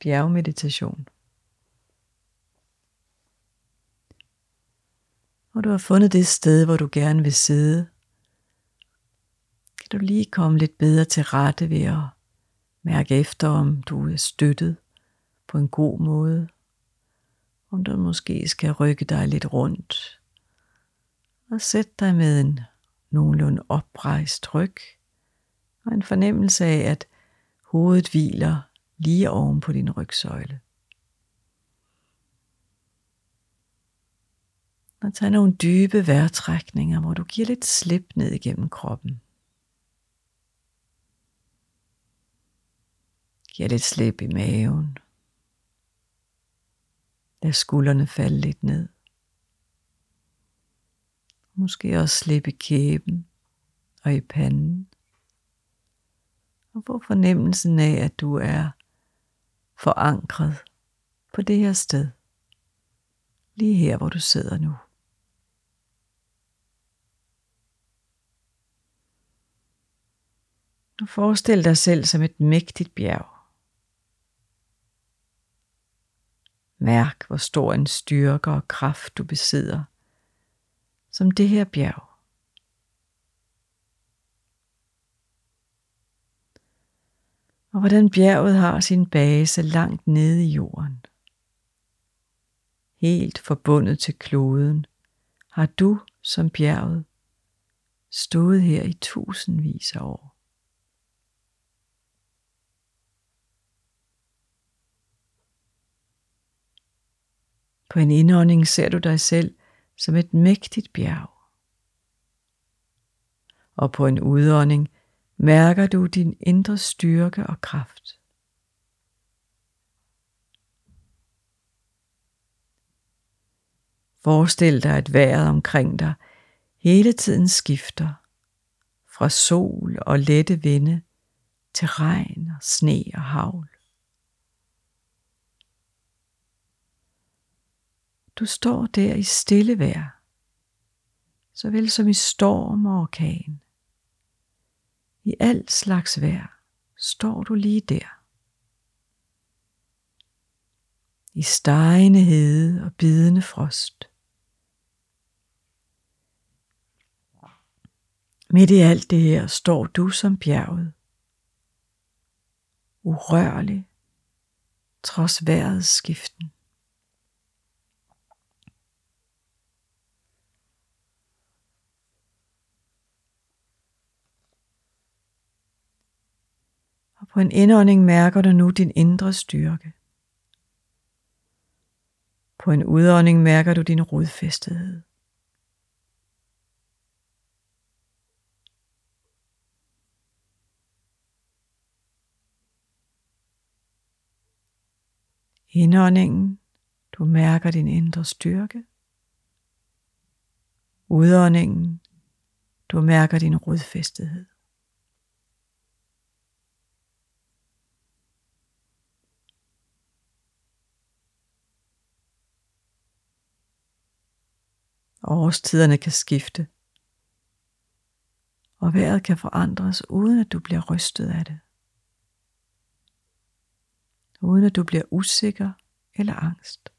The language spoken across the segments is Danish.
bjergmeditation. Og du har fundet det sted, hvor du gerne vil sidde, kan du lige komme lidt bedre til rette ved at mærke efter, om du er støttet på en god måde. Om du måske skal rykke dig lidt rundt. Og sætte dig med en nogenlunde oprejst ryg. Og en fornemmelse af, at hovedet hviler lige oven på din rygsøjle. Og tag nogle dybe vejrtrækninger, hvor du giver lidt slip ned igennem kroppen. Giv lidt slip i maven. Lad skuldrene falde lidt ned. Måske også slippe kæben og i panden. Og få fornemmelsen af, at du er forankret på det her sted. Lige her, hvor du sidder nu. Nu forestil dig selv som et mægtigt bjerg. Mærk, hvor stor en styrke og kraft du besidder, som det her bjerg. Og hvordan bjerget har sin base langt nede i jorden. Helt forbundet til kloden har du som bjerget stået her i tusindvis af år. På en indånding ser du dig selv som et mægtigt bjerg. Og på en udånding mærker du din indre styrke og kraft. Forestil dig, at vejret omkring dig hele tiden skifter fra sol og lette vinde til regn og sne og havl. Du står der i stille vejr, såvel som i storm og orkan. I alt slags vejr står du lige der. I stegende hede og bidende frost. Midt i alt det her står du som bjerget. Urørlig, trods vejrets skiften. På en indånding mærker du nu din indre styrke. På en udånding mærker du din rodfæstethed. Indåndingen, du mærker din indre styrke. Udåndingen, du mærker din rodfæstethed. Årstiderne kan skifte, og vejret kan forandres, uden at du bliver rystet af det. Uden at du bliver usikker eller angst.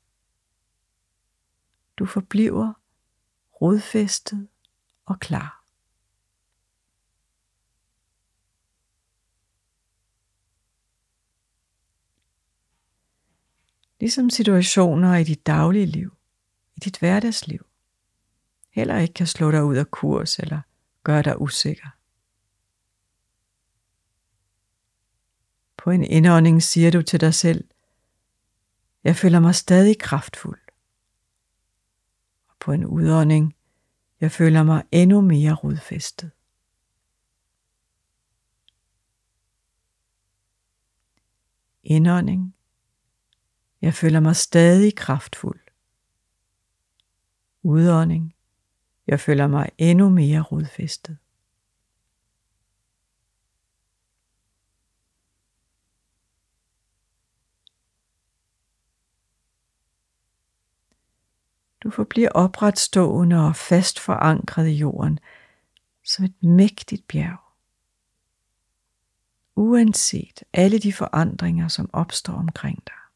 Du forbliver rodfæstet og klar. Ligesom situationer i dit daglige liv, i dit hverdagsliv, heller ikke kan slå dig ud af kurs eller gøre dig usikker. På en indånding siger du til dig selv, jeg føler mig stadig kraftfuld. Og på en udånding, jeg føler mig endnu mere rodfæstet. Indånding, jeg føler mig stadig kraftfuld. Udånding, jeg føler mig endnu mere rodfæstet. Du forbliver opretstående og fast forankret i jorden som et mægtigt bjerg. uanset alle de forandringer, som opstår omkring dig.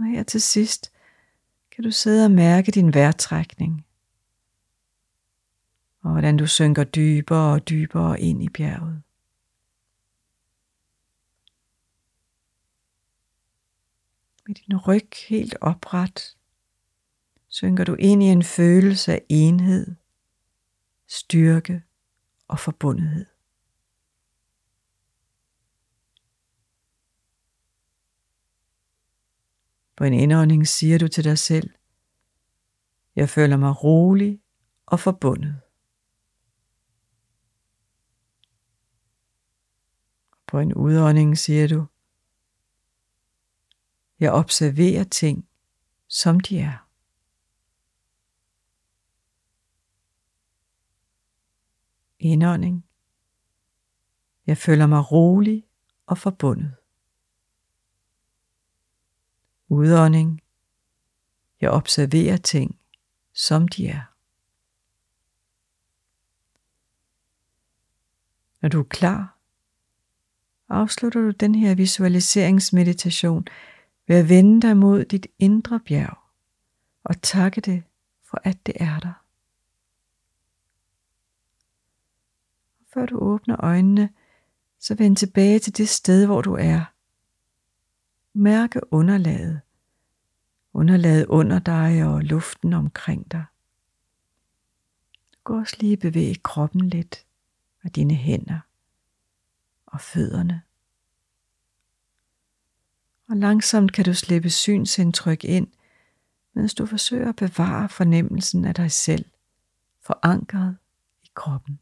Og her til sidst kan du sidde og mærke din vejrtrækning. Og hvordan du synker dybere og dybere ind i bjerget. Med din ryg helt opret, synker du ind i en følelse af enhed, styrke og forbundethed. På en indånding siger du til dig selv, jeg føler mig rolig og forbundet. På en udånding siger du, jeg observerer ting, som de er. Indånding. Jeg føler mig rolig og forbundet. Udånding. Jeg observerer ting, som de er. Når du er klar, afslutter du den her visualiseringsmeditation ved at vende dig mod dit indre bjerg og takke det for at det er der. Før du åbner øjnene, så vend tilbage til det sted, hvor du er. Mærke underlaget. Underlaget under dig og luften omkring dig. Gå også lige bevæg kroppen lidt og dine hænder og fødderne. Og langsomt kan du slippe synsindtryk ind, mens du forsøger at bevare fornemmelsen af dig selv, forankret i kroppen.